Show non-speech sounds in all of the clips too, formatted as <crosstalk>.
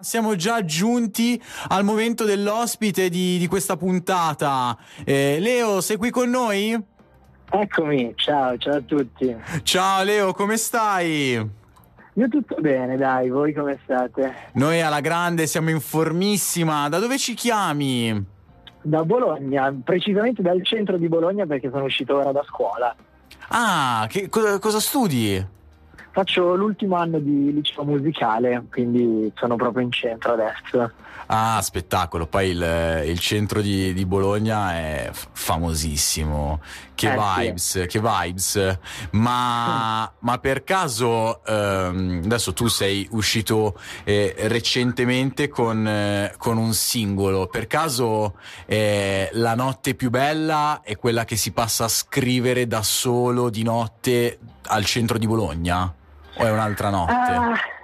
Siamo già giunti al momento dell'ospite di, di questa puntata. Eh, Leo, sei qui con noi? Eccomi, ciao, ciao a tutti. Ciao Leo, come stai? Io tutto bene, dai, voi come state? Noi alla grande siamo in formissima. Da dove ci chiami? Da Bologna, precisamente dal centro di Bologna perché sono uscito ora da scuola. Ah, che, cosa, cosa studi? Faccio l'ultimo anno di liceo musicale, quindi sono proprio in centro adesso. Ah, spettacolo. Poi il, il centro di, di, Bologna è famosissimo. Che eh, vibes, sì. che vibes. Ma, mm. <laughs> ma per caso, ehm, adesso tu sei uscito eh, recentemente con, eh, con, un singolo. Per caso eh, la notte più bella è quella che si passa a scrivere da solo di notte al centro di Bologna? O è un'altra notte?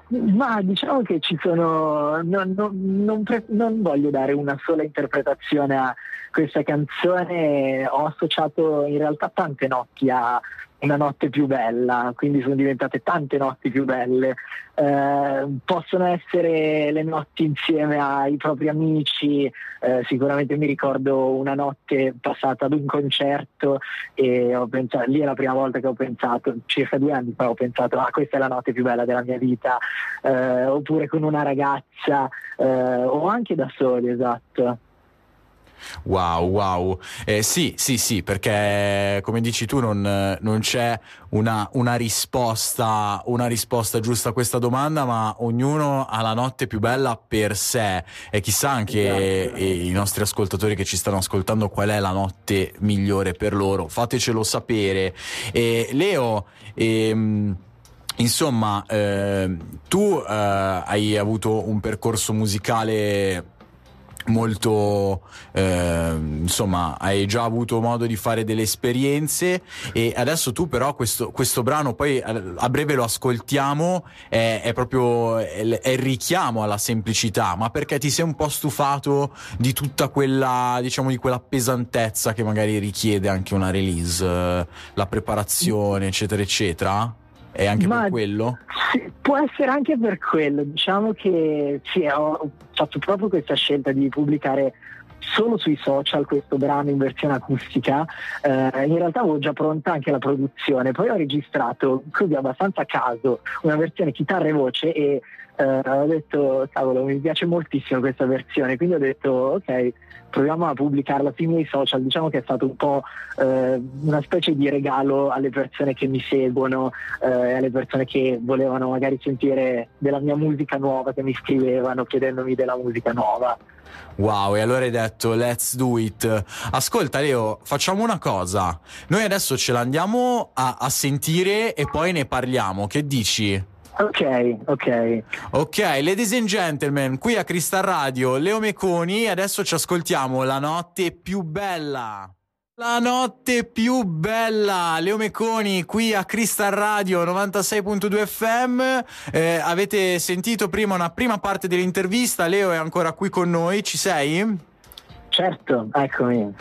Uh, ma diciamo che ci sono. Non, non, non, pre- non, voglio dare una sola interpretazione a questa canzone. Ho associato in realtà tante notti a una notte più bella, quindi sono diventate tante notti più belle. Eh, possono essere le notti insieme ai propri amici, eh, sicuramente mi ricordo una notte passata ad un concerto e pensato, lì è la prima volta che ho pensato, circa due anni fa ho pensato, ah questa è la notte più bella della mia vita, eh, oppure con una ragazza eh, o anche da soli, esatto. Wow, wow. Eh, sì, sì, sì, perché come dici tu non, non c'è una, una, risposta, una risposta giusta a questa domanda, ma ognuno ha la notte più bella per sé e chissà anche esatto. i nostri ascoltatori che ci stanno ascoltando qual è la notte migliore per loro. Fatecelo sapere. E, Leo, ehm, insomma, eh, tu eh, hai avuto un percorso musicale molto eh, insomma hai già avuto modo di fare delle esperienze. E adesso tu però questo, questo brano poi a breve lo ascoltiamo è, è proprio è, è, il richiamo alla semplicità. Ma perché ti sei un po' stufato di tutta quella diciamo di quella pesantezza che magari richiede anche una release la preparazione eccetera eccetera? È anche Ma, per quello? Può essere anche per quello. Diciamo che sì, ho fatto proprio questa scelta di pubblicare solo sui social questo brano in versione acustica. Eh, in realtà avevo già pronta anche la produzione, poi ho registrato così abbastanza a caso una versione chitarra e voce e eh, ho detto cavolo mi piace moltissimo questa versione, quindi ho detto ok proviamo a pubblicarla sui miei social, diciamo che è stato un po' eh, una specie di regalo alle persone che mi seguono, eh, alle persone che volevano magari sentire della mia musica nuova, che mi scrivevano chiedendomi della musica nuova. Wow, e allora hai detto let's do it. Ascolta Leo, facciamo una cosa. Noi adesso ce l'andiamo a, a sentire e poi ne parliamo. Che dici? Ok, ok. Ok, ladies and gentlemen, qui a Crystal Radio, Leo Meconi, adesso ci ascoltiamo La notte più bella. La notte più bella, Leo Meconi qui a Crystal Radio 96.2 FM. Eh, avete sentito prima una prima parte dell'intervista, Leo è ancora qui con noi, ci sei? Certo, eccomi.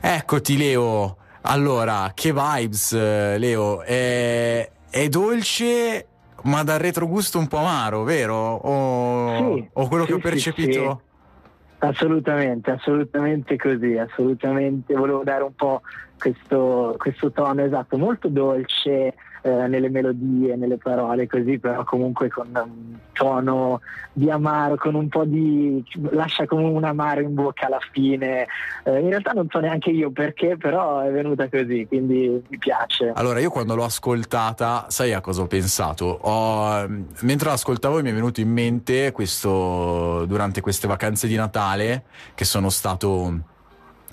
Eccoti Leo. Allora, che vibes Leo? È, è dolce ma dal retrogusto un po' amaro, vero? O, sì, o quello sì, che ho percepito? Sì, assolutamente, assolutamente così, assolutamente. Volevo dare un po' questo, questo tono esatto, molto dolce, eh, nelle melodie, nelle parole, così, però comunque con un tono di amaro, con un po' di... lascia come un amaro in bocca alla fine. Eh, in realtà non so neanche io perché, però è venuta così, quindi mi piace. Allora, io quando l'ho ascoltata, sai a cosa ho pensato? Ho, mentre l'ascoltavo mi è venuto in mente questo, durante queste vacanze di Natale, che sono stato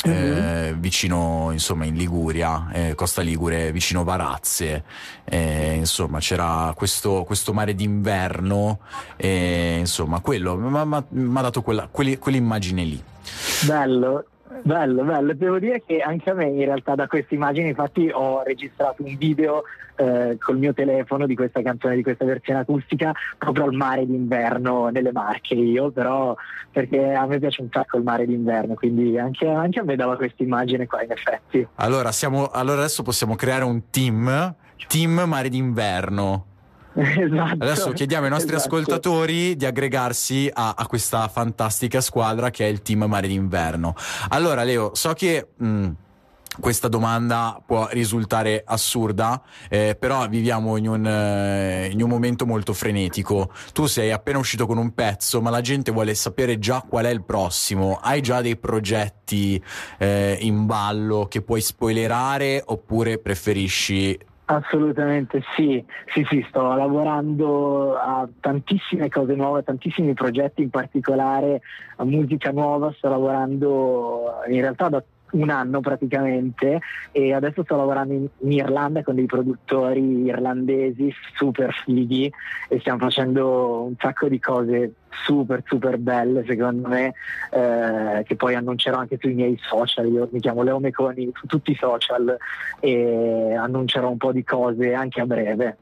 eh, vicino insomma in Liguria, eh, Costa Ligure, vicino Varazze, eh, insomma c'era questo, questo mare d'inverno, insomma quello mi ha dato quella, quell'immagine lì. Bello, Bello, bello. Devo dire che anche a me in realtà da queste immagini, infatti ho registrato un video eh, col mio telefono di questa canzone, di questa versione acustica, proprio al mare d'inverno nelle Marche io, però perché a me piace un sacco il mare d'inverno, quindi anche, anche a me dava questa immagine qua in effetti. Allora, siamo, allora adesso possiamo creare un team, team mare d'inverno. <laughs> Esatto, Adesso chiediamo ai nostri esatto. ascoltatori di aggregarsi a, a, questa fantastica squadra che è il team Mare d'Inverno. Allora, Leo, so che. Mh, questa domanda può risultare assurda, eh, però viviamo in un, eh, in un, momento molto frenetico. Tu sei appena uscito con un pezzo, ma la gente vuole sapere già qual è il prossimo. Hai già dei progetti eh, in ballo che puoi spoilerare oppure preferisci Assolutamente sì, sì, sì, sto lavorando a tantissime cose nuove, tantissimi progetti in particolare a musica nuova, sto lavorando in realtà da un anno praticamente e adesso sto lavorando in, in, Irlanda con dei produttori irlandesi super fighi e stiamo facendo un sacco di cose super super belle secondo me eh, che poi annuncerò anche sui miei social. Io mi chiamo Leo Meconi su tutti i social e annuncerò un po' di cose anche a breve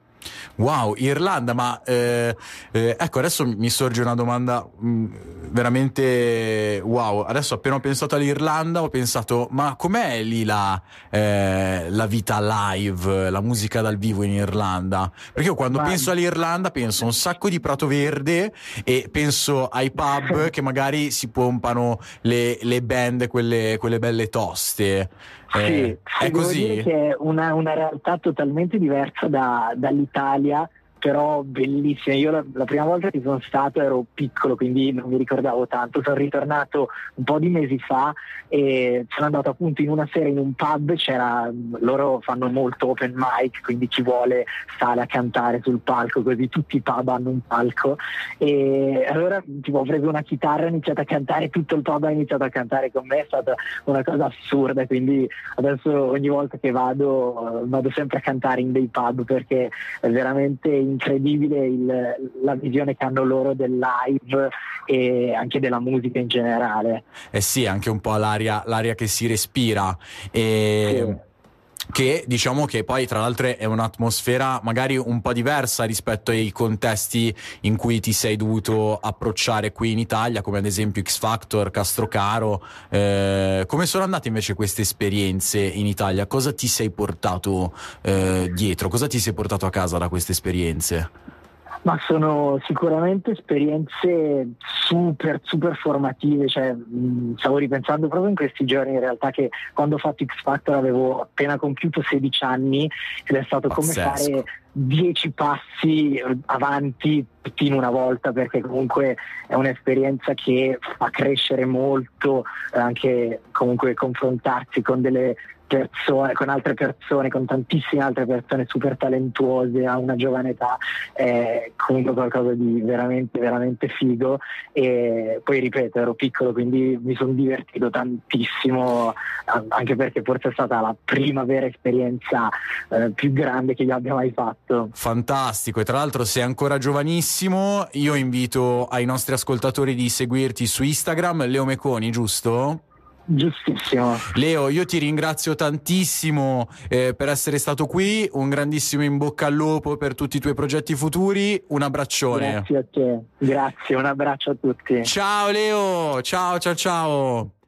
Wow, Irlanda, ma eh, eh, ecco adesso mi sorge una domanda mh, mm, veramente wow. Adesso appena ho pensato all'Irlanda ho pensato ma com'è lì la, eh, la vita live, la musica dal vivo in Irlanda? Perché io quando ma... penso all'Irlanda penso a un sacco di prato verde e penso ai pub <laughs> che magari si pompano le, le band, quelle, quelle belle toste. Sì, eh, è così? Che è una, una realtà totalmente diversa da, dall'Italia però bellissime. Io la, la, prima volta che sono stato ero piccolo, quindi non mi ricordavo tanto. Sono ritornato un po' di mesi fa e sono andato appunto in una sera in un pub, c'era, loro fanno molto open mic, quindi chi vuole stare a cantare sul palco, così tutti i pub hanno un palco. E allora tipo, ho preso una chitarra, ho iniziato a cantare, tutto il pub ha iniziato a cantare con me, è stata una cosa assurda, quindi adesso ogni volta che vado vado sempre a cantare in dei pub perché è veramente incredibile il, la visione che hanno loro del live e anche della musica in generale. Eh sì, anche un po' l'aria, l'aria che si respira. E... Sì che diciamo che poi tra l'altro è un'atmosfera magari un po' diversa rispetto ai contesti in cui ti sei dovuto approcciare qui in Italia, come ad esempio X Factor, Castrocaro. Eh, come sono andate invece queste esperienze in Italia? Cosa ti sei portato eh, dietro? Cosa ti sei portato a casa da queste esperienze? Ma sono sicuramente esperienze super, super formative, cioè, mh, stavo ripensando proprio in questi giorni in realtà che quando ho fatto X Factor avevo appena compiuto 16 anni ed è stato Pazzesco. come fare 10 passi avanti tutti in una volta perché comunque è un'esperienza che fa crescere molto, eh, anche comunque confrontarsi con delle persone, con altre persone, con tantissime altre persone super talentuose a una giovane età, è comunque qualcosa di veramente, veramente figo. E poi ripeto, ero piccolo, quindi mi sono divertito tantissimo, anche perché forse è stata la prima vera esperienza eh, più grande che io abbia mai fatto. Fantastico, e tra l'altro sei ancora giovanissimo, io invito ai nostri ascoltatori di seguirti su Instagram, Leo Meconi, giusto? Giustissimo. Leo, io ti ringrazio tantissimo eh, per essere stato qui, un grandissimo in bocca al lupo per tutti i tuoi progetti futuri, un abbraccione. Grazie a te, grazie, un abbraccio a tutti. Ciao Leo, ciao ciao ciao.